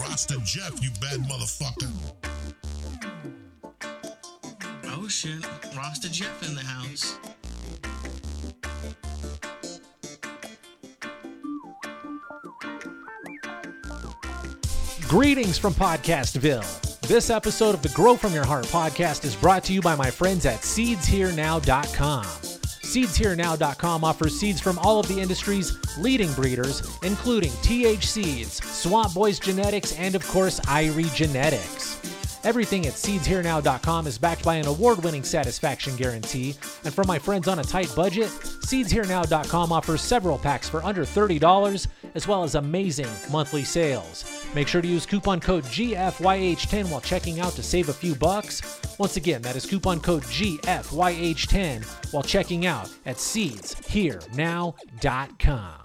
Rasta Jeff, you bad motherfucker. Oh shit, Rasta Jeff in the house. Greetings from Podcastville. This episode of the Grow From Your Heart podcast is brought to you by my friends at SeedsHereNow.com. SeedsHereNow.com offers seeds from all of the industry's leading breeders, including TH Seeds, Swamp Boys Genetics, and of course, Irie Genetics. Everything at SeedsHereNow.com is backed by an award winning satisfaction guarantee. And for my friends on a tight budget, SeedsHereNow.com offers several packs for under $30, as well as amazing monthly sales. Make sure to use coupon code GFYH10 while checking out to save a few bucks. Once again, that is coupon code GFYH10 while checking out at SeedsHereNow.com.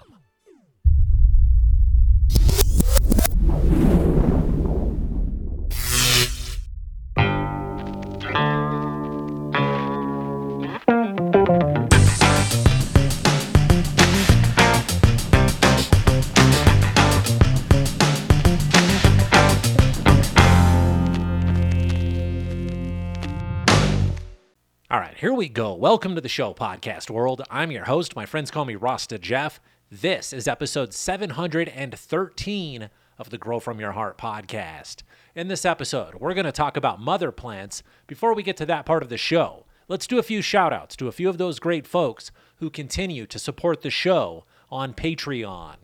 go. Welcome to the show, podcast world. I'm your host. My friends call me Rasta Jeff. This is episode 713 of the Grow From Your Heart podcast. In this episode, we're going to talk about mother plants. Before we get to that part of the show, let's do a few shout outs to a few of those great folks who continue to support the show on Patreon.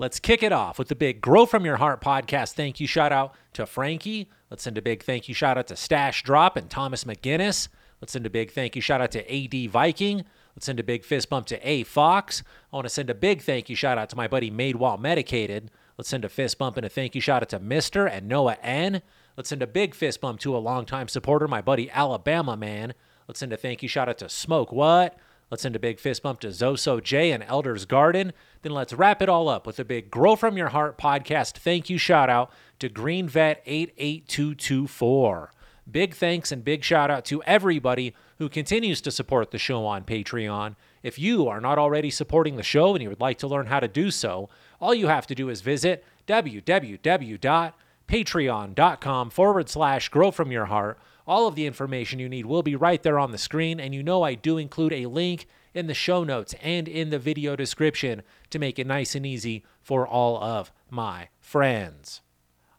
Let's kick it off with the big Grow From Your Heart podcast thank you shout out to Frankie. Let's send a big thank you shout out to Stash Drop and Thomas McGinnis. Let's send a big thank you shout out to AD Viking. Let's send a big fist bump to A Fox. I want to send a big thank you shout out to my buddy Made While Medicated. Let's send a fist bump and a thank you shout out to Mister and Noah N. Let's send a big fist bump to a longtime supporter, my buddy Alabama Man. Let's send a thank you shout out to Smoke What. Let's send a big fist bump to Zoso J and Elder's Garden. Then let's wrap it all up with a big Grow From Your Heart podcast thank you shout out to Green Vet 88224. Big thanks and big shout out to everybody who continues to support the show on Patreon. If you are not already supporting the show and you would like to learn how to do so, all you have to do is visit www.patreon.com forward slash grow from your heart. All of the information you need will be right there on the screen, and you know I do include a link in the show notes and in the video description to make it nice and easy for all of my friends.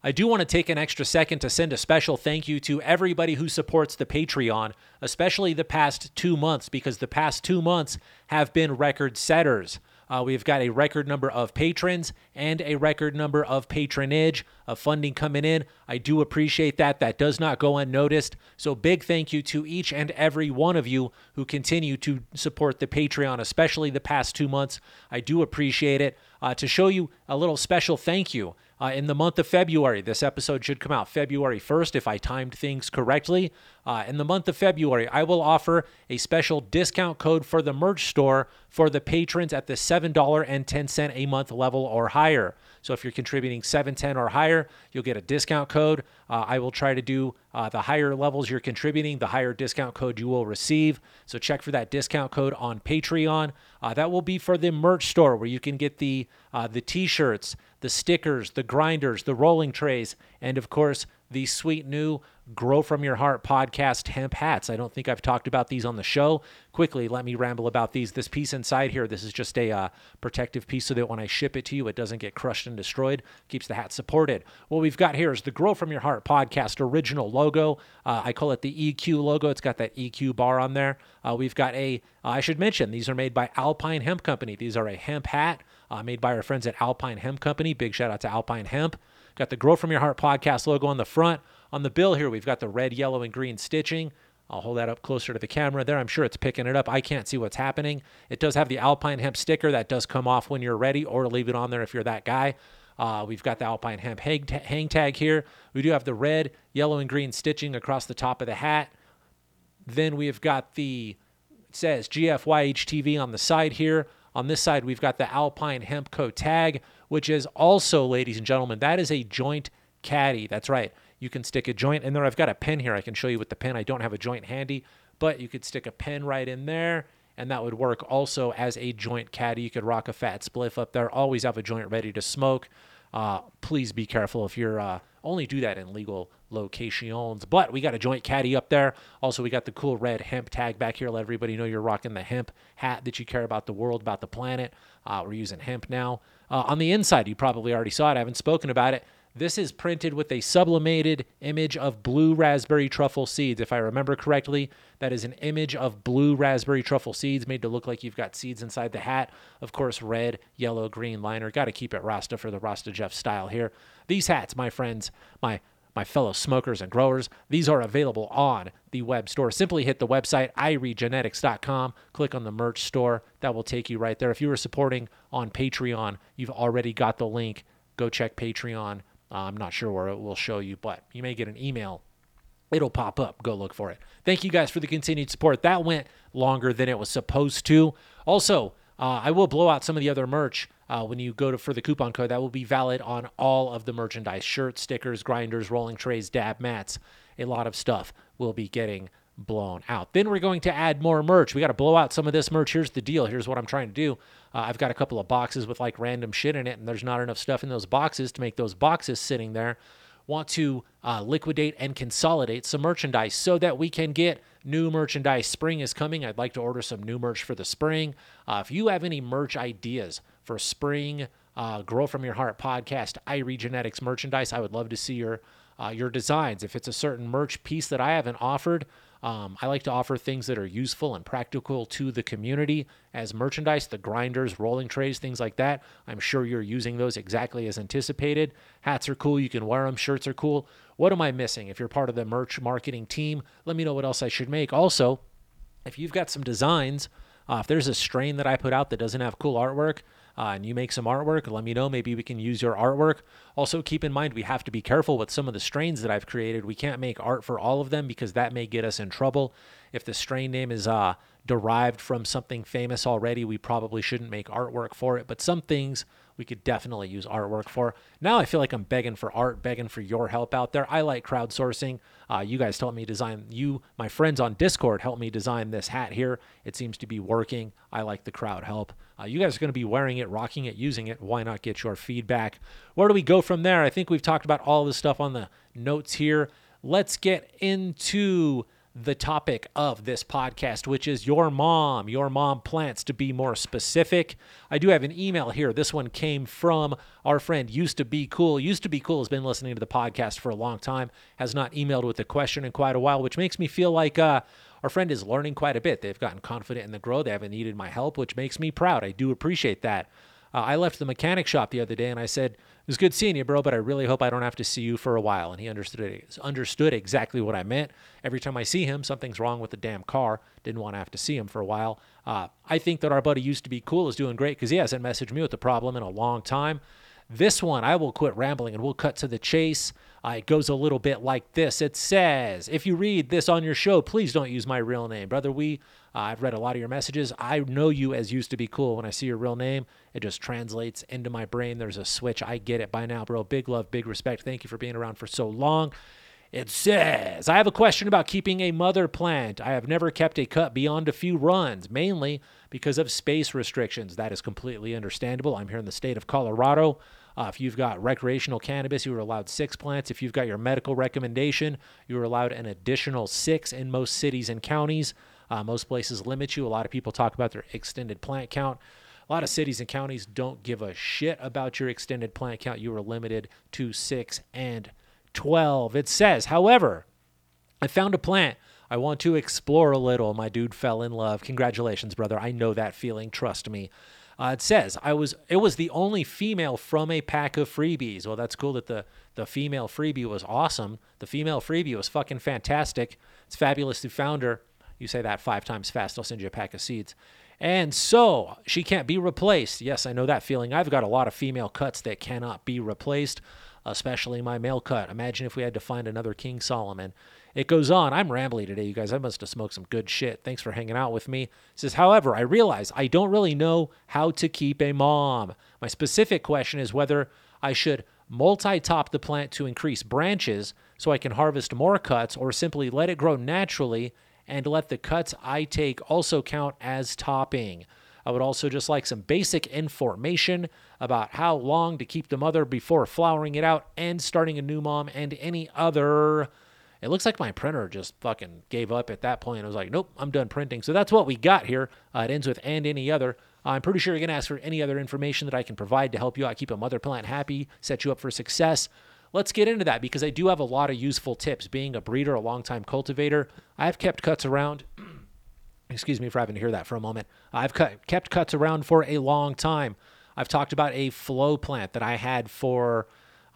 I do want to take an extra second to send a special thank you to everybody who supports the Patreon, especially the past two months, because the past two months have been record setters. Uh, we've got a record number of patrons and a record number of patronage of funding coming in. I do appreciate that. That does not go unnoticed. So, big thank you to each and every one of you who continue to support the Patreon, especially the past two months. I do appreciate it. Uh, to show you a little special thank you, uh, in the month of February. This episode should come out February 1st if I timed things correctly. Uh, in the month of February, I will offer a special discount code for the merch store for the patrons at the $7.10 a month level or higher. So if you're contributing 710 or higher, you'll get a discount code. Uh, I will try to do uh, the higher levels you're contributing, the higher discount code you will receive. So check for that discount code on Patreon. Uh, that will be for the merch store where you can get the uh, the t-shirts, the stickers, the grinders, the rolling trays, and of course the sweet new Grow From Your Heart podcast hemp hats. I don't think I've talked about these on the show. Quickly, let me ramble about these. This piece inside here, this is just a uh, protective piece so that when I ship it to you, it doesn't get crushed and destroyed, keeps the hat supported. What we've got here is the Grow From Your Heart podcast original logo. Uh, I call it the EQ logo. It's got that EQ bar on there. Uh, we've got a, uh, I should mention, these are made by Alpine Hemp Company. These are a hemp hat uh, made by our friends at Alpine Hemp Company. Big shout out to Alpine Hemp. Got the Grow From Your Heart podcast logo on the front. On the bill here, we've got the red, yellow, and green stitching. I'll hold that up closer to the camera there. I'm sure it's picking it up. I can't see what's happening. It does have the Alpine Hemp sticker that does come off when you're ready, or leave it on there if you're that guy. Uh, we've got the Alpine Hemp hang, ta- hang tag here. We do have the red, yellow, and green stitching across the top of the hat. Then we've got the, it says GFYHTV on the side here. On this side, we've got the Alpine Hemp Co. tag, which is also, ladies and gentlemen, that is a joint caddy. That's right. You can stick a joint in there. I've got a pen here. I can show you with the pen. I don't have a joint handy, but you could stick a pen right in there, and that would work also as a joint caddy. You could rock a fat spliff up there. Always have a joint ready to smoke. Uh, please be careful if you're uh, only do that in legal locations. But we got a joint caddy up there. Also, we got the cool red hemp tag back here. Let everybody know you're rocking the hemp hat that you care about the world, about the planet. Uh, we're using hemp now. Uh, on the inside, you probably already saw it. I haven't spoken about it. This is printed with a sublimated image of blue raspberry truffle seeds. If I remember correctly, that is an image of blue raspberry truffle seeds made to look like you've got seeds inside the hat. Of course, red, yellow, green liner. Got to keep it Rasta for the Rasta Jeff style here. These hats, my friends, my my fellow smokers and growers, these are available on the web store. Simply hit the website iriegenetics.com, click on the merch store. That will take you right there. If you are supporting on Patreon, you've already got the link. Go check Patreon. Uh, I'm not sure where it will show you, but you may get an email. It'll pop up. Go look for it. Thank you guys for the continued support. That went longer than it was supposed to. Also, uh, I will blow out some of the other merch uh, when you go to for the coupon code. That will be valid on all of the merchandise: shirts, stickers, grinders, rolling trays, dab mats. A lot of stuff will be getting blown out. Then we're going to add more merch. We got to blow out some of this merch. Here's the deal. Here's what I'm trying to do. Uh, I've got a couple of boxes with like random shit in it, and there's not enough stuff in those boxes to make those boxes sitting there. Want to uh, liquidate and consolidate some merchandise so that we can get new merchandise. Spring is coming. I'd like to order some new merch for the spring. Uh, if you have any merch ideas for spring, uh, Grow from Your Heart podcast, Irie Genetics merchandise, I would love to see your uh, your designs. If it's a certain merch piece that I haven't offered, um, I like to offer things that are useful and practical to the community as merchandise, the grinders, rolling trays, things like that. I'm sure you're using those exactly as anticipated. Hats are cool. You can wear them. Shirts are cool. What am I missing? If you're part of the merch marketing team, let me know what else I should make. Also, if you've got some designs, uh, if there's a strain that I put out that doesn't have cool artwork, uh, and you make some artwork, let me know. Maybe we can use your artwork. Also, keep in mind we have to be careful with some of the strains that I've created. We can't make art for all of them because that may get us in trouble. If the strain name is uh, derived from something famous already, we probably shouldn't make artwork for it. But some things we could definitely use artwork for. Now I feel like I'm begging for art, begging for your help out there. I like crowdsourcing. Uh, you guys helped me design, you, my friends on Discord, helped me design this hat here. It seems to be working. I like the crowd help. Uh, you guys are going to be wearing it, rocking it, using it. Why not get your feedback? Where do we go from there? I think we've talked about all this stuff on the notes here. Let's get into the topic of this podcast, which is your mom, your mom plants to be more specific. I do have an email here. This one came from our friend Used to Be Cool. Used to Be Cool has been listening to the podcast for a long time, has not emailed with a question in quite a while, which makes me feel like uh, our friend is learning quite a bit. They've gotten confident in the grow. They haven't needed my help, which makes me proud. I do appreciate that. Uh, I left the mechanic shop the other day and I said, It was good seeing you, bro, but I really hope I don't have to see you for a while. And he understood understood exactly what I meant. Every time I see him, something's wrong with the damn car. Didn't want to have to see him for a while. Uh, I think that our buddy used to be cool is doing great because he hasn't messaged me with the problem in a long time. This one, I will quit rambling and we'll cut to the chase. Uh, it goes a little bit like this. It says, if you read this on your show, please don't use my real name. Brother, we, uh, I've read a lot of your messages. I know you as used to be cool. When I see your real name, it just translates into my brain. There's a switch. I get it by now, bro. Big love, big respect. Thank you for being around for so long. It says, I have a question about keeping a mother plant. I have never kept a cut beyond a few runs, mainly because of space restrictions. That is completely understandable. I'm here in the state of Colorado. Uh, if you've got recreational cannabis, you are allowed six plants. If you've got your medical recommendation, you are allowed an additional six in most cities and counties. Uh, most places limit you. A lot of people talk about their extended plant count. A lot of cities and counties don't give a shit about your extended plant count. You are limited to six and 12. It says, however, I found a plant I want to explore a little. My dude fell in love. Congratulations, brother. I know that feeling. Trust me. Uh, it says I was it was the only female from a pack of freebies. Well, that's cool that the the female freebie was awesome. The female freebie was fucking fantastic. It's fabulous to found her. You say that five times fast, I'll send you a pack of seeds. And so she can't be replaced. Yes, I know that feeling. I've got a lot of female cuts that cannot be replaced, especially my male cut. Imagine if we had to find another King Solomon. It goes on. I'm rambling today, you guys. I must have smoked some good shit. Thanks for hanging out with me. It says, however, I realize I don't really know how to keep a mom. My specific question is whether I should multi top the plant to increase branches so I can harvest more cuts or simply let it grow naturally and let the cuts I take also count as topping. I would also just like some basic information about how long to keep the mother before flowering it out and starting a new mom and any other. It looks like my printer just fucking gave up at that point. I was like, nope, I'm done printing. So that's what we got here. Uh, it ends with and any other. I'm pretty sure you're going to ask for any other information that I can provide to help you out, keep a mother plant happy, set you up for success. Let's get into that because I do have a lot of useful tips. Being a breeder, a longtime cultivator, I have kept cuts around. Excuse me for having to hear that for a moment. I've cut, kept cuts around for a long time. I've talked about a Flo plant that I had for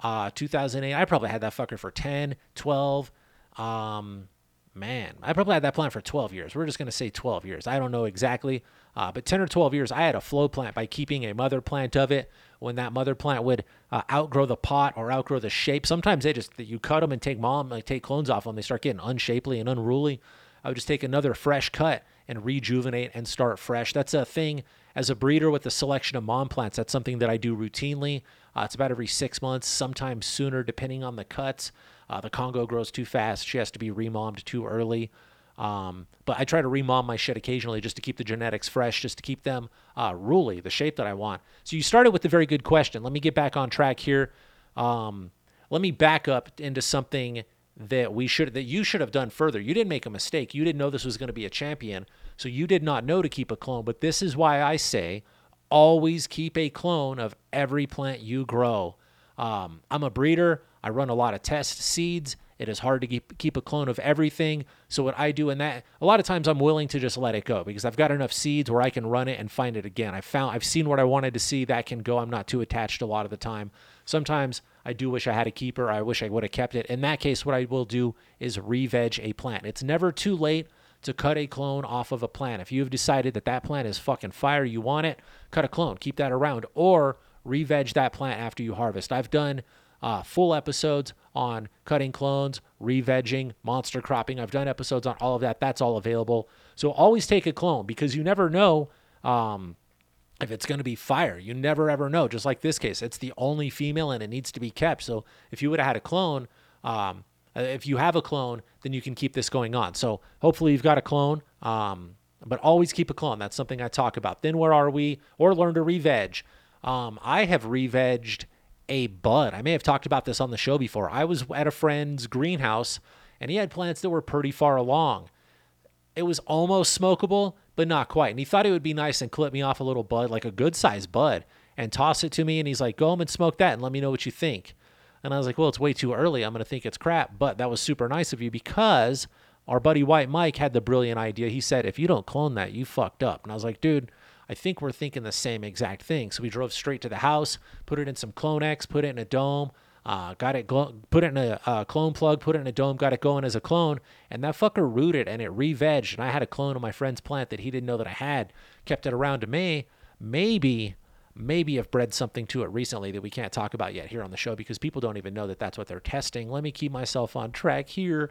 uh, 2008. I probably had that fucker for 10, 12. Um, man, I probably had that plant for 12 years. We're just going to say 12 years. I don't know exactly, uh, but 10 or 12 years, I had a Flo plant by keeping a mother plant of it. When that mother plant would uh, outgrow the pot or outgrow the shape, sometimes they just you cut them and take mom like take clones off them. They start getting unshapely and unruly. I would just take another fresh cut and rejuvenate and start fresh. That's a thing as a breeder with a selection of mom plants. That's something that I do routinely. Uh, it's about every six months, sometimes sooner, depending on the cuts. Uh, the Congo grows too fast. She has to be remommed too early. Um, but I try to remom my shit occasionally just to keep the genetics fresh, just to keep them uh, ruly, the shape that I want. So you started with a very good question. Let me get back on track here. Um, let me back up into something that we should that you should have done further. You didn't make a mistake. You didn't know this was going to be a champion, so you did not know to keep a clone. But this is why I say always keep a clone of every plant you grow. Um, I'm a breeder. I run a lot of test seeds. It is hard to keep keep a clone of everything. So what I do in that, a lot of times I'm willing to just let it go because I've got enough seeds where I can run it and find it again. I found I've seen what I wanted to see that can go. I'm not too attached a lot of the time. Sometimes I do wish I had a keeper. I wish I would have kept it. In that case, what I will do is re-veg a plant. It's never too late to cut a clone off of a plant. If you have decided that that plant is fucking fire, you want it, cut a clone, keep that around, or re-veg that plant after you harvest. I've done uh, full episodes on cutting clones, re-vegging, monster cropping. I've done episodes on all of that. That's all available. So always take a clone because you never know um, if it's going to be fire. You never ever know. Just like this case, it's the only female and it needs to be kept. So if you would have had a clone, um, if you have a clone, then you can keep this going on. So hopefully you've got a clone. Um, but always keep a clone. That's something I talk about. Then where are we? Or learn to re-veg. Um, I have re-vegged a bud. I may have talked about this on the show before. I was at a friend's greenhouse and he had plants that were pretty far along. It was almost smokable, but not quite. And he thought it would be nice and clip me off a little bud, like a good sized bud, and toss it to me. And he's like, go home and smoke that and let me know what you think. And I was like, well, it's way too early. I'm going to think it's crap. But that was super nice of you because our buddy White Mike had the brilliant idea. He said, if you don't clone that, you fucked up. And I was like, dude, I think we're thinking the same exact thing. So we drove straight to the house, put it in some Clonex, put it in a dome, uh, got it, put it in a clone plug, put it in a dome, got it going as a clone, and that fucker rooted and it re-vegged. And I had a clone of my friend's plant that he didn't know that I had, kept it around to me. Maybe, maybe I've bred something to it recently that we can't talk about yet here on the show because people don't even know that that's what they're testing. Let me keep myself on track here.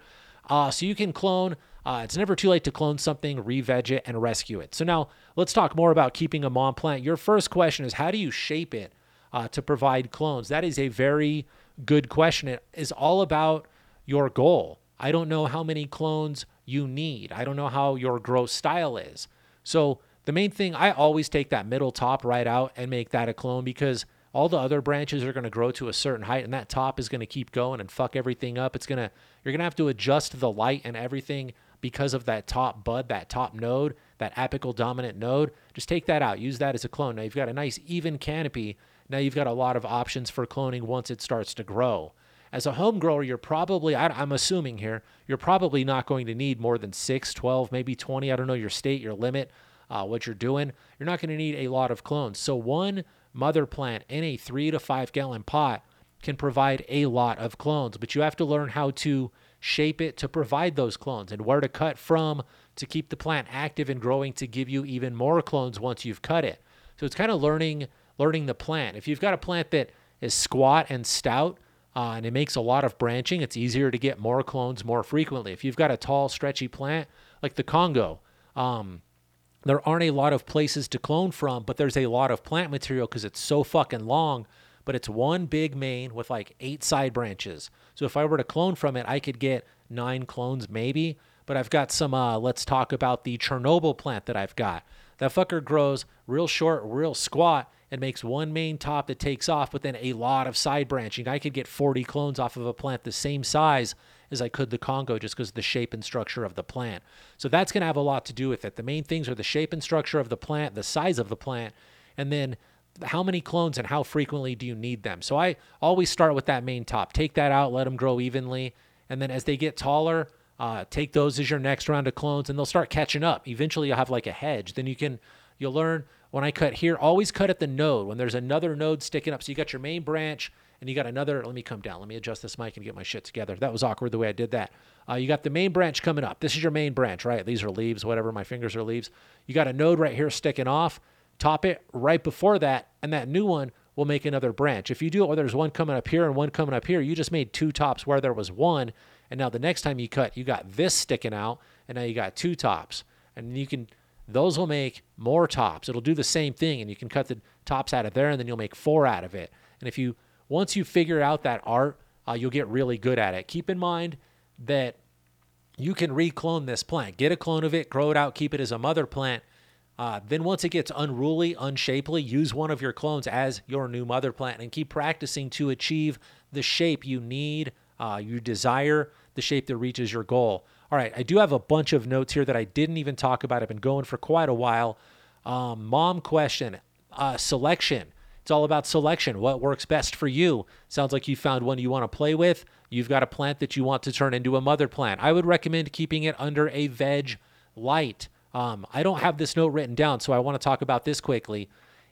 Uh, so you can clone. Uh, it's never too late to clone something, re-veg it, and rescue it. So now let's talk more about keeping a mom plant. Your first question is how do you shape it uh, to provide clones? That is a very good question. It is all about your goal. I don't know how many clones you need. I don't know how your growth style is. So the main thing, I always take that middle top right out and make that a clone because all the other branches are going to grow to a certain height and that top is going to keep going and fuck everything up. It's going to you're going to have to adjust the light and everything because of that top bud, that top node, that apical dominant node. Just take that out. Use that as a clone. Now you've got a nice even canopy. Now you've got a lot of options for cloning once it starts to grow. As a home grower, you're probably, I'm assuming here, you're probably not going to need more than 6, 12, maybe 20. I don't know your state, your limit, uh, what you're doing. You're not going to need a lot of clones. So one mother plant in a three to five gallon pot can provide a lot of clones, but you have to learn how to shape it to provide those clones and where to cut from to keep the plant active and growing to give you even more clones once you've cut it. So it's kind of learning learning the plant. If you've got a plant that is squat and stout uh, and it makes a lot of branching, it's easier to get more clones more frequently. If you've got a tall, stretchy plant like the Congo, um, there aren't a lot of places to clone from, but there's a lot of plant material because it's so fucking long. But it's one big main with like eight side branches. So if I were to clone from it, I could get nine clones maybe. But I've got some, uh, let's talk about the Chernobyl plant that I've got. That fucker grows real short, real squat, and makes one main top that takes off, but then a lot of side branching. I could get 40 clones off of a plant the same size as I could the Congo just because of the shape and structure of the plant. So that's going to have a lot to do with it. The main things are the shape and structure of the plant, the size of the plant, and then how many clones and how frequently do you need them. So I always start with that main top. Take that out, let them grow evenly, and then as they get taller, uh, take those as your next round of clones, and they'll start catching up. Eventually, you'll have like a hedge. Then you can you'll learn when I cut here, always cut at the node when there's another node sticking up. So you got your main branch and you got another. Let me come down. Let me adjust this mic and get my shit together. That was awkward the way I did that. Uh, you got the main branch coming up. This is your main branch, right? These are leaves, whatever. My fingers are leaves. You got a node right here sticking off. Top it right before that, and that new one will make another branch. If you do it where there's one coming up here and one coming up here, you just made two tops where there was one. And now the next time you cut, you got this sticking out, and now you got two tops. And you can those will make more tops. It'll do the same thing, and you can cut the tops out of there, and then you'll make four out of it. And if you once you figure out that art, uh, you'll get really good at it. Keep in mind that you can reclone this plant. Get a clone of it, grow it out, keep it as a mother plant. Uh, then once it gets unruly, unshapely, use one of your clones as your new mother plant and keep practicing to achieve the shape you need, uh, you desire, the shape that reaches your goal. All right, I do have a bunch of notes here that I didn't even talk about. I've been going for quite a while. Um, mom question, uh, selection. It's all about selection. What works best for you? Sounds like you found one you want to play with. You've got a plant that you want to turn into a mother plant. I would recommend keeping it under a veg light. Um, I don't have this note written down, so I want to talk about this quickly.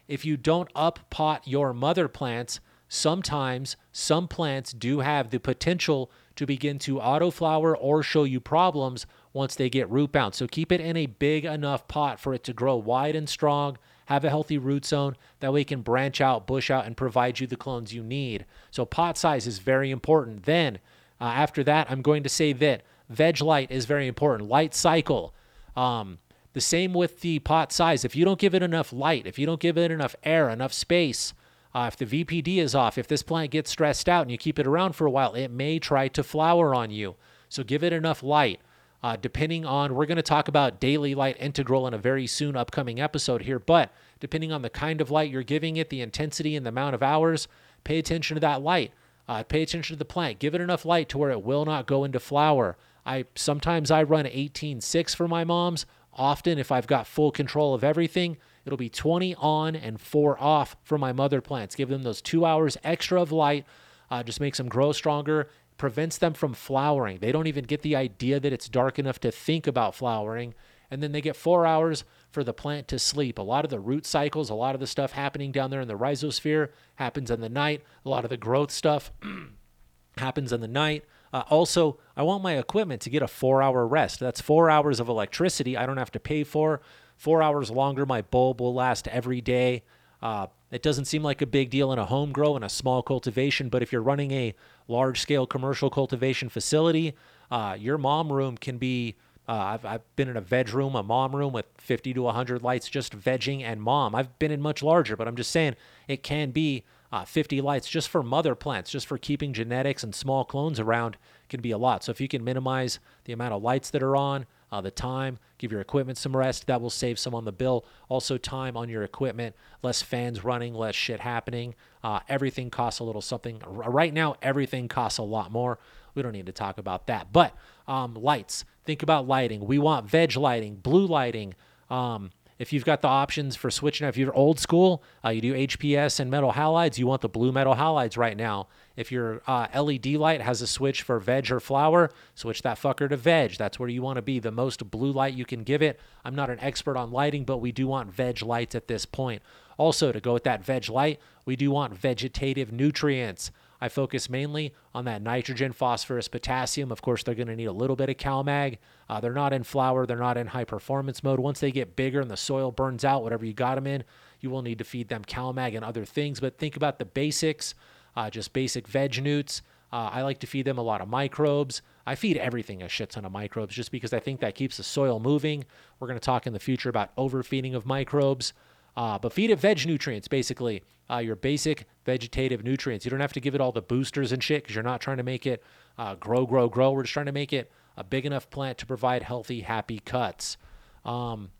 If you don't up pot your mother plants, sometimes some plants do have the potential to begin to autoflower or show you problems once they get root bound. So keep it in a big enough pot for it to grow wide and strong, have a healthy root zone. That way it can branch out, bush out, and provide you the clones you need. So pot size is very important. Then uh, after that, I'm going to say that veg light is very important. Light cycle. Um, the same with the pot size. If you don't give it enough light, if you don't give it enough air, enough space, uh, if the VPD is off, if this plant gets stressed out and you keep it around for a while, it may try to flower on you. So give it enough light. Uh, depending on, we're going to talk about daily light integral in a very soon upcoming episode here, but depending on the kind of light you're giving it, the intensity and the amount of hours, pay attention to that light. Uh, pay attention to the plant. Give it enough light to where it will not go into flower. I sometimes I run 18.6 for my moms. Often, if I've got full control of everything, It'll be 20 on and 4 off for my mother plants. Give them those two hours extra of light, uh, just makes them grow stronger, prevents them from flowering. They don't even get the idea that it's dark enough to think about flowering. And then they get four hours for the plant to sleep. A lot of the root cycles, a lot of the stuff happening down there in the rhizosphere happens in the night. A lot of the growth stuff happens in the night. Uh, also, I want my equipment to get a four hour rest. That's four hours of electricity I don't have to pay for four hours longer. My bulb will last every day. Uh, it doesn't seem like a big deal in a home grow and a small cultivation, but if you're running a large scale commercial cultivation facility, uh, your mom room can be. Uh, I've, I've been in a veg room, a mom room with 50 to 100 lights, just vegging and mom. I've been in much larger, but I'm just saying it can be uh, 50 lights just for mother plants, just for keeping genetics and small clones around can be a lot. So if you can minimize the amount of lights that are on, uh, the time, give your equipment some rest. That will save some on the bill. Also, time on your equipment, less fans running, less shit happening. Uh, everything costs a little something. Right now, everything costs a lot more. We don't need to talk about that. But um, lights, think about lighting. We want veg lighting, blue lighting. Um, if you've got the options for switching, if you're old school, uh, you do HPS and metal halides, you want the blue metal halides right now. If your uh, LED light has a switch for veg or flower, switch that fucker to veg. That's where you want to be. The most blue light you can give it. I'm not an expert on lighting, but we do want veg lights at this point. Also, to go with that veg light, we do want vegetative nutrients. I focus mainly on that nitrogen, phosphorus, potassium. Of course, they're going to need a little bit of CalMag. Uh, they're not in flower, they're not in high performance mode. Once they get bigger and the soil burns out, whatever you got them in, you will need to feed them CalMag and other things. But think about the basics, uh, just basic veg newts. Uh, I like to feed them a lot of microbes. I feed everything a shit ton of microbes just because I think that keeps the soil moving. We're going to talk in the future about overfeeding of microbes. Uh, but feed it veg nutrients, basically, uh, your basic vegetative nutrients. You don't have to give it all the boosters and shit because you're not trying to make it uh, grow, grow, grow. We're just trying to make it a big enough plant to provide healthy, happy cuts. Um,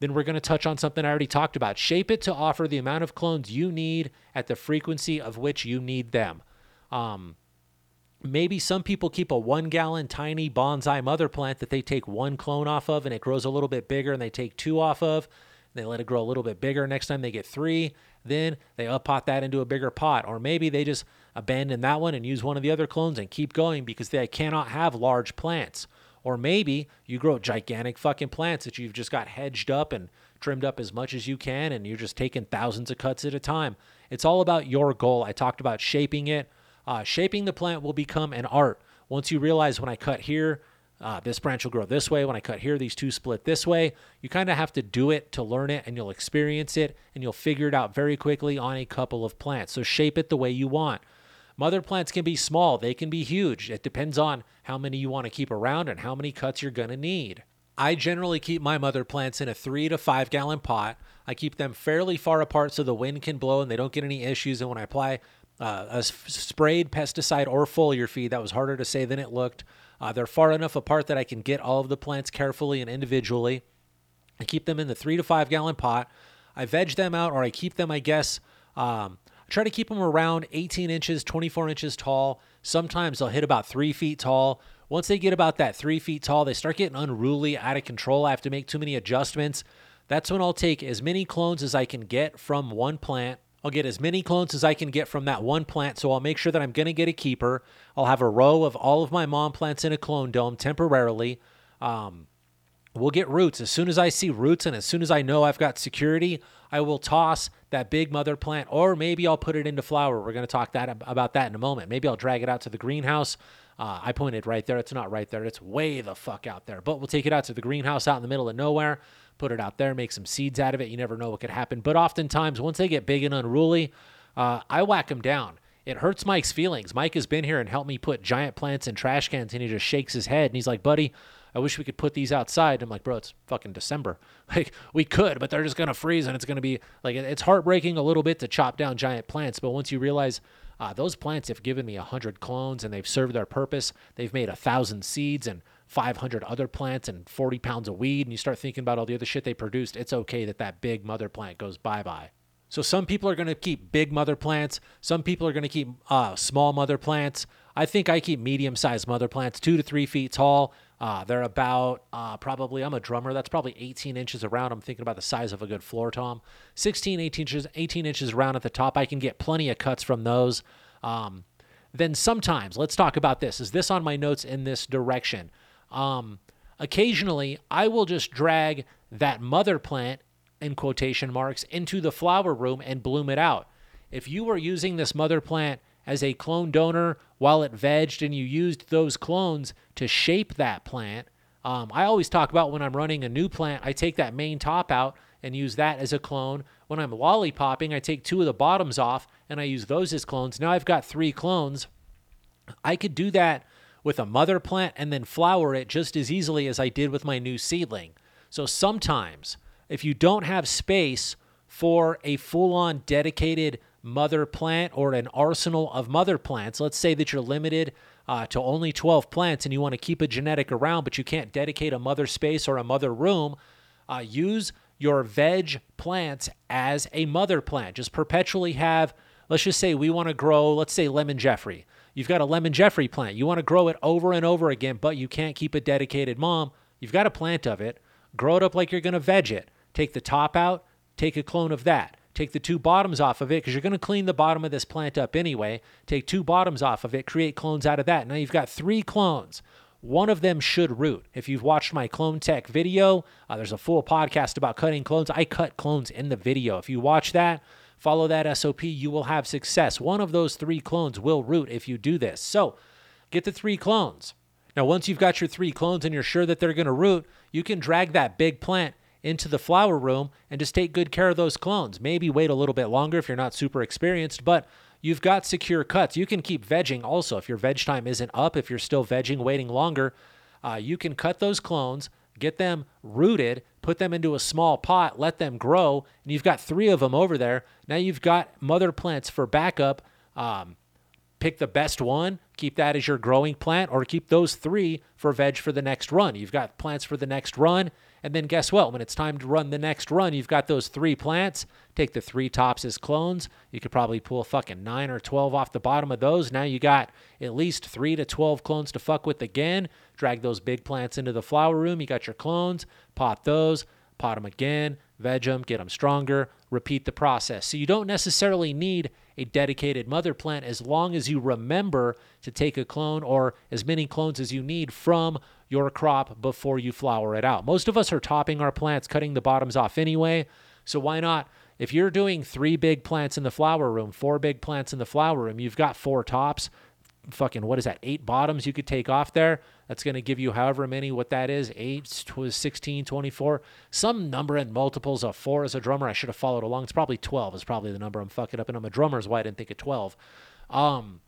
then we're going to touch on something I already talked about. Shape it to offer the amount of clones you need at the frequency of which you need them. Um, maybe some people keep a one gallon tiny bonsai mother plant that they take one clone off of and it grows a little bit bigger and they take two off of. They let it grow a little bit bigger. Next time they get three, then they up pot that into a bigger pot. Or maybe they just abandon that one and use one of the other clones and keep going because they cannot have large plants. Or maybe you grow gigantic fucking plants that you've just got hedged up and trimmed up as much as you can and you're just taking thousands of cuts at a time. It's all about your goal. I talked about shaping it. Uh, shaping the plant will become an art. Once you realize when I cut here, uh, this branch will grow this way. When I cut here, these two split this way. You kind of have to do it to learn it, and you'll experience it, and you'll figure it out very quickly on a couple of plants. So shape it the way you want. Mother plants can be small, they can be huge. It depends on how many you want to keep around and how many cuts you're going to need. I generally keep my mother plants in a three to five gallon pot. I keep them fairly far apart so the wind can blow and they don't get any issues. And when I apply uh, a sprayed pesticide or foliar feed, that was harder to say than it looked. Uh, they're far enough apart that I can get all of the plants carefully and individually. I keep them in the three to five gallon pot. I veg them out, or I keep them, I guess. Um, I try to keep them around 18 inches, 24 inches tall. Sometimes they'll hit about three feet tall. Once they get about that three feet tall, they start getting unruly, out of control. I have to make too many adjustments. That's when I'll take as many clones as I can get from one plant I'll get as many clones as I can get from that one plant, so I'll make sure that I'm going to get a keeper. I'll have a row of all of my mom plants in a clone dome temporarily. Um, we'll get roots. As soon as I see roots and as soon as I know I've got security, I will toss that big mother plant, or maybe I'll put it into flower. We're going to talk that about that in a moment. Maybe I'll drag it out to the greenhouse. Uh, I pointed right there. It's not right there. It's way the fuck out there. But we'll take it out to the greenhouse out in the middle of nowhere put it out there, make some seeds out of it. You never know what could happen. But oftentimes, once they get big and unruly, uh, I whack them down. It hurts Mike's feelings. Mike has been here and helped me put giant plants in trash cans, and he just shakes his head and he's like, "Buddy, I wish we could put these outside." I'm like, "Bro, it's fucking December. Like we could, but they're just gonna freeze, and it's gonna be like it's heartbreaking a little bit to chop down giant plants. But once you realize uh, those plants have given me a hundred clones and they've served their purpose, they've made a thousand seeds and 500 other plants and 40 pounds of weed and you start thinking about all the other shit they produced, it's okay that that big mother plant goes bye bye. So some people are going to keep big mother plants. Some people are going to keep uh, small mother plants. I think I keep medium sized mother plants, two to three feet tall. Uh, they're about uh, probably, I'm a drummer, that's probably 18 inches around. I'm thinking about the size of a good floor tom. 16, 18 inches, 18 inches around at the top. I can get plenty of cuts from those. Um, then sometimes, let's talk about this. Is this on my notes in this direction? Um, occasionally, I will just drag that mother plant in quotation marks into the flower room and bloom it out. If you were using this mother plant as a clone donor while it vegged and you used those clones to shape that plant, um, I always talk about when I'm running a new plant, I take that main top out and use that as a clone. When I'm lollipopping, I take two of the bottoms off and I use those as clones. Now I've got three clones. I could do that with a mother plant and then flower it just as easily as I did with my new seedling. So sometimes, if you don't have space for a full on dedicated mother plant or an arsenal of mother plants, let's say that you're limited uh, to only 12 plants and you want to keep a genetic around, but you can't dedicate a mother space or a mother room, uh, use your veg plants as a mother plant. Just perpetually have, let's just say we want to grow, let's say lemon Jeffrey. You've got a lemon Jeffrey plant. You want to grow it over and over again, but you can't keep a dedicated mom. You've got a plant of it. Grow it up like you're going to veg it. Take the top out, take a clone of that. Take the two bottoms off of it because you're going to clean the bottom of this plant up anyway. Take two bottoms off of it, create clones out of that. Now you've got three clones. One of them should root. If you've watched my clone tech video, uh, there's a full podcast about cutting clones. I cut clones in the video. If you watch that, follow that SOP, you will have success. One of those three clones will root if you do this. So get the three clones. Now, once you've got your three clones and you're sure that they're going to root, you can drag that big plant into the flower room and just take good care of those clones. Maybe wait a little bit longer if you're not super experienced, but you've got secure cuts. You can keep vegging also if your veg time isn't up, if you're still vegging, waiting longer. Uh, you can cut those clones, get them rooted, put them into a small pot, let them grow, and you've got three of them over there. Now you've got mother plants for backup. Um, pick the best one, keep that as your growing plant, or keep those three for veg for the next run. You've got plants for the next run. And then guess what? When it's time to run the next run, you've got those three plants. Take the three tops as clones. You could probably pull fucking nine or 12 off the bottom of those. Now you got at least three to 12 clones to fuck with again. Drag those big plants into the flower room. You got your clones, pot those, pot them again, veg them, get them stronger, repeat the process. So you don't necessarily need a dedicated mother plant as long as you remember to take a clone or as many clones as you need from your crop before you flower it out. Most of us are topping our plants, cutting the bottoms off anyway. So why not? If you're doing three big plants in the flower room, four big plants in the flower room, you've got four tops. Fucking, what is that? Eight bottoms you could take off there. That's going to give you however many, what that is, 8, 16, 24, some number in multiples of 4 as a drummer. I should have followed along. It's probably 12 is probably the number I'm fucking up, and I'm a drummer is why I didn't think of 12. Um,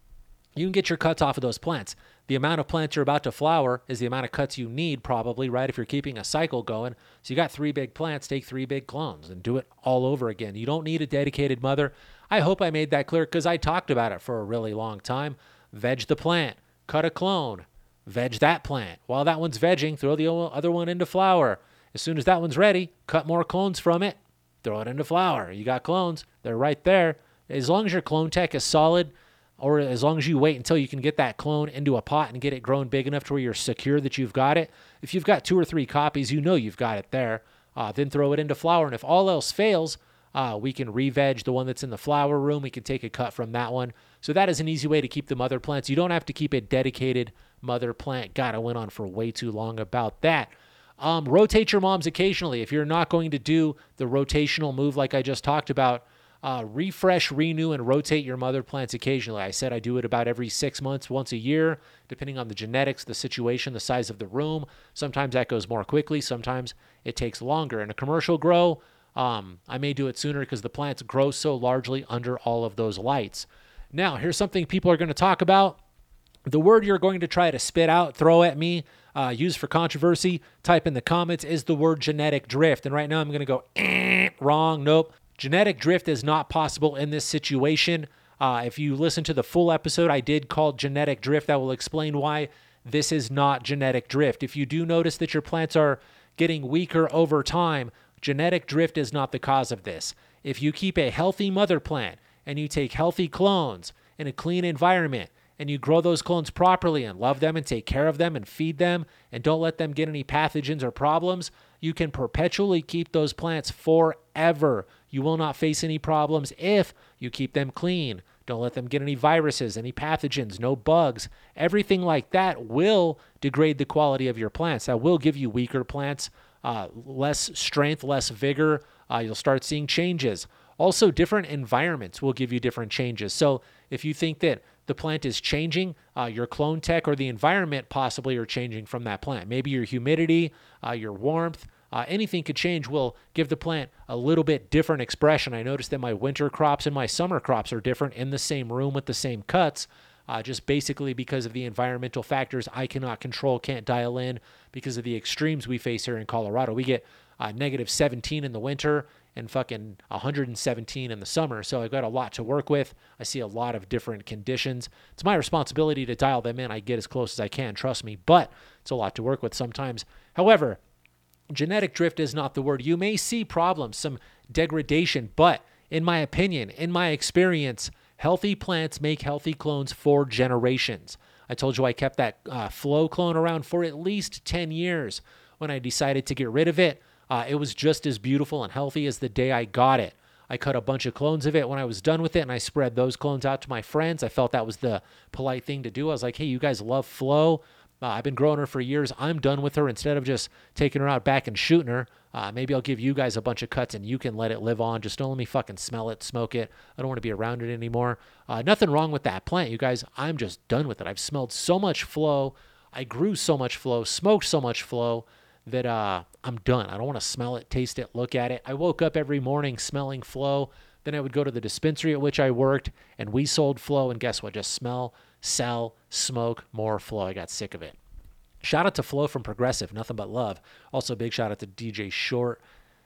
you can get your cuts off of those plants. The amount of plants you're about to flower is the amount of cuts you need, probably, right? If you're keeping a cycle going. So you got three big plants, take three big clones and do it all over again. You don't need a dedicated mother. I hope I made that clear because I talked about it for a really long time. Veg the plant, cut a clone, veg that plant. While that one's vegging, throw the other one into flower. As soon as that one's ready, cut more clones from it, throw it into flower. You got clones, they're right there. As long as your clone tech is solid, or as long as you wait until you can get that clone into a pot and get it grown big enough to where you're secure that you've got it. If you've got two or three copies, you know you've got it there. Uh, then throw it into flower. And if all else fails, uh, we can re-veg the one that's in the flower room. We can take a cut from that one. So that is an easy way to keep the mother plants. You don't have to keep a dedicated mother plant. God, I went on for way too long about that. Um, rotate your moms occasionally. If you're not going to do the rotational move like I just talked about, uh, refresh, renew, and rotate your mother plants occasionally. I said I do it about every six months, once a year, depending on the genetics, the situation, the size of the room. Sometimes that goes more quickly, sometimes it takes longer. In a commercial grow, um, I may do it sooner because the plants grow so largely under all of those lights. Now, here's something people are going to talk about. The word you're going to try to spit out, throw at me, uh, use for controversy, type in the comments is the word genetic drift. And right now I'm going to go, eh, wrong, nope. Genetic drift is not possible in this situation. Uh, if you listen to the full episode, I did call genetic drift. I will explain why this is not genetic drift. If you do notice that your plants are getting weaker over time, genetic drift is not the cause of this. If you keep a healthy mother plant and you take healthy clones in a clean environment and you grow those clones properly and love them and take care of them and feed them and don't let them get any pathogens or problems, you can perpetually keep those plants forever. You will not face any problems if you keep them clean. Don't let them get any viruses, any pathogens, no bugs. Everything like that will degrade the quality of your plants. That will give you weaker plants, uh, less strength, less vigor. Uh, you'll start seeing changes. Also, different environments will give you different changes. So, if you think that the plant is changing, uh, your clone tech or the environment possibly are changing from that plant. Maybe your humidity, uh, your warmth, uh, anything could change will give the plant a little bit different expression. I noticed that my winter crops and my summer crops are different in the same room with the same cuts, uh, just basically because of the environmental factors I cannot control, can't dial in because of the extremes we face here in Colorado. We get uh, negative 17 in the winter and fucking 117 in the summer. So I've got a lot to work with. I see a lot of different conditions. It's my responsibility to dial them in. I get as close as I can, trust me, but it's a lot to work with sometimes. However, genetic drift is not the word. You may see problems, some degradation, but in my opinion, in my experience, healthy plants make healthy clones for generations. I told you I kept that uh, Flo clone around for at least 10 years. When I decided to get rid of it, uh, it was just as beautiful and healthy as the day I got it. I cut a bunch of clones of it when I was done with it, and I spread those clones out to my friends. I felt that was the polite thing to do. I was like, hey, you guys love Flo. Uh, I've been growing her for years. I'm done with her. Instead of just taking her out back and shooting her, uh, maybe I'll give you guys a bunch of cuts and you can let it live on. Just don't let me fucking smell it, smoke it. I don't want to be around it anymore. Uh, nothing wrong with that plant, you guys. I'm just done with it. I've smelled so much Flo. I grew so much Flo, smoked so much Flo that uh, I'm done. I don't want to smell it, taste it, look at it. I woke up every morning smelling Flo. Then I would go to the dispensary at which I worked and we sold Flo. And guess what? Just smell, sell, smoke more Flo. I got sick of it. Shout out to Flo from Progressive, nothing but love. Also, big shout out to DJ Short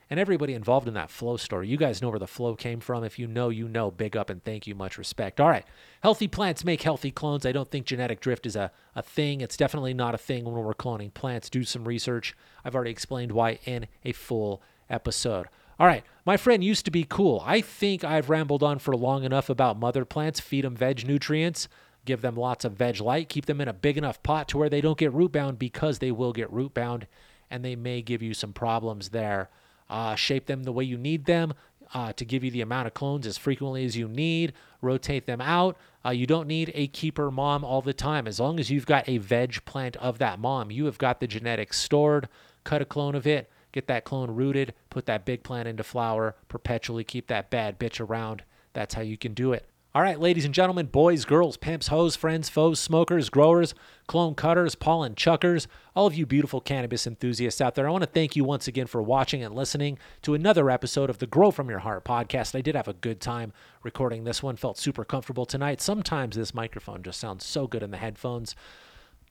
and everybody involved in that Flo story. You guys know where the Flo came from. If you know, you know. Big up and thank you. Much respect. All right. Healthy plants make healthy clones. I don't think genetic drift is a, a thing. It's definitely not a thing when we're cloning plants. Do some research. I've already explained why in a full episode. All right, my friend used to be cool. I think I've rambled on for long enough about mother plants. Feed them veg nutrients, give them lots of veg light, keep them in a big enough pot to where they don't get root bound because they will get root bound and they may give you some problems there. Uh, shape them the way you need them uh, to give you the amount of clones as frequently as you need. Rotate them out. Uh, you don't need a keeper mom all the time. As long as you've got a veg plant of that mom, you have got the genetics stored. Cut a clone of it get that clone rooted, put that big plant into flower, perpetually keep that bad bitch around. That's how you can do it. All right, ladies and gentlemen, boys, girls, pimps, hoes, friends, foes, smokers, growers, clone cutters, pollen chuckers, all of you beautiful cannabis enthusiasts out there, I want to thank you once again for watching and listening to another episode of the Grow From Your Heart podcast. I did have a good time recording this one, felt super comfortable tonight. Sometimes this microphone just sounds so good in the headphones.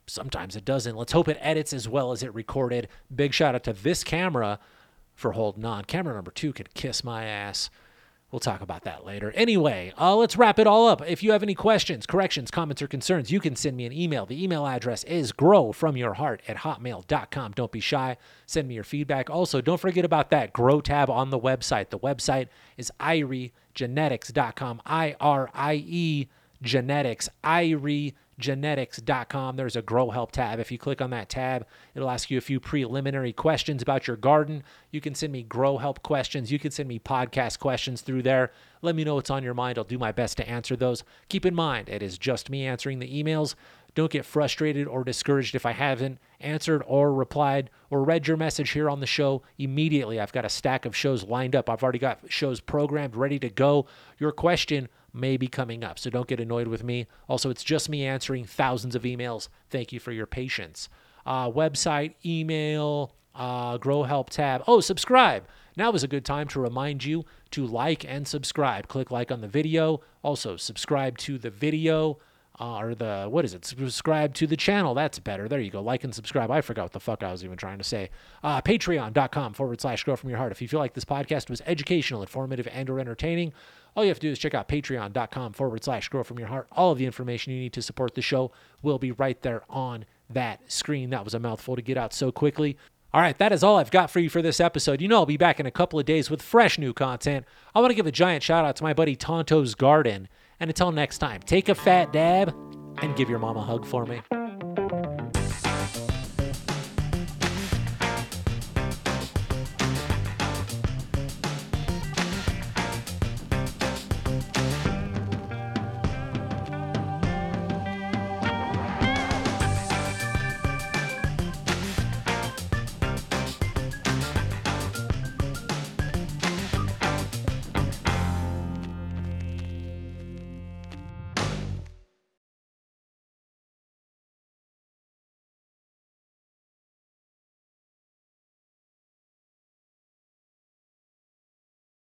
Sometimes it doesn't. Let's hope it edits as well as it recorded. Big shout out to this camera for holding on. Camera number two could kiss my ass. We'll talk about that later. Anyway, uh, let's wrap it all up. If you have any questions, corrections, comments, or concerns, you can send me an email. The email address is growfromyourheart at hotmail.com. Don't be shy. Send me your feedback. Also, don't forget about that grow tab on the website. The website is iriegenetics.com. I R I E genetics. Irie genetics.com. There's a grow help tab. If you click on that tab, it'll ask you a few preliminary questions about your garden. You can send me grow help questions. You can send me podcast questions through there. Let me know what's on your mind. I'll do my best to answer those. Keep in mind, it is just me answering the emails. Don't get frustrated or discouraged if I haven't answered or replied or read your message here on the show immediately. I've got a stack of shows lined up. I've already got shows programmed, ready to go. Your question may be coming up. So don't get annoyed with me. Also, it's just me answering thousands of emails. Thank you for your patience. Uh, website, email, uh, Grow Help tab. Oh, subscribe. Now is a good time to remind you to like and subscribe. Click like on the video. Also, subscribe to the video uh, or the what is it? Subscribe to the channel. That's better. There you go. Like and subscribe. I forgot what the fuck I was even trying to say. Uh, Patreon.com forward slash grow from your heart. If you feel like this podcast was educational, informative, and or entertaining, all you have to do is check out patreon.com forward slash grow from your heart. All of the information you need to support the show will be right there on that screen. That was a mouthful to get out so quickly. All right, that is all I've got for you for this episode. You know, I'll be back in a couple of days with fresh new content. I want to give a giant shout out to my buddy Tonto's Garden. And until next time, take a fat dab and give your mom a hug for me.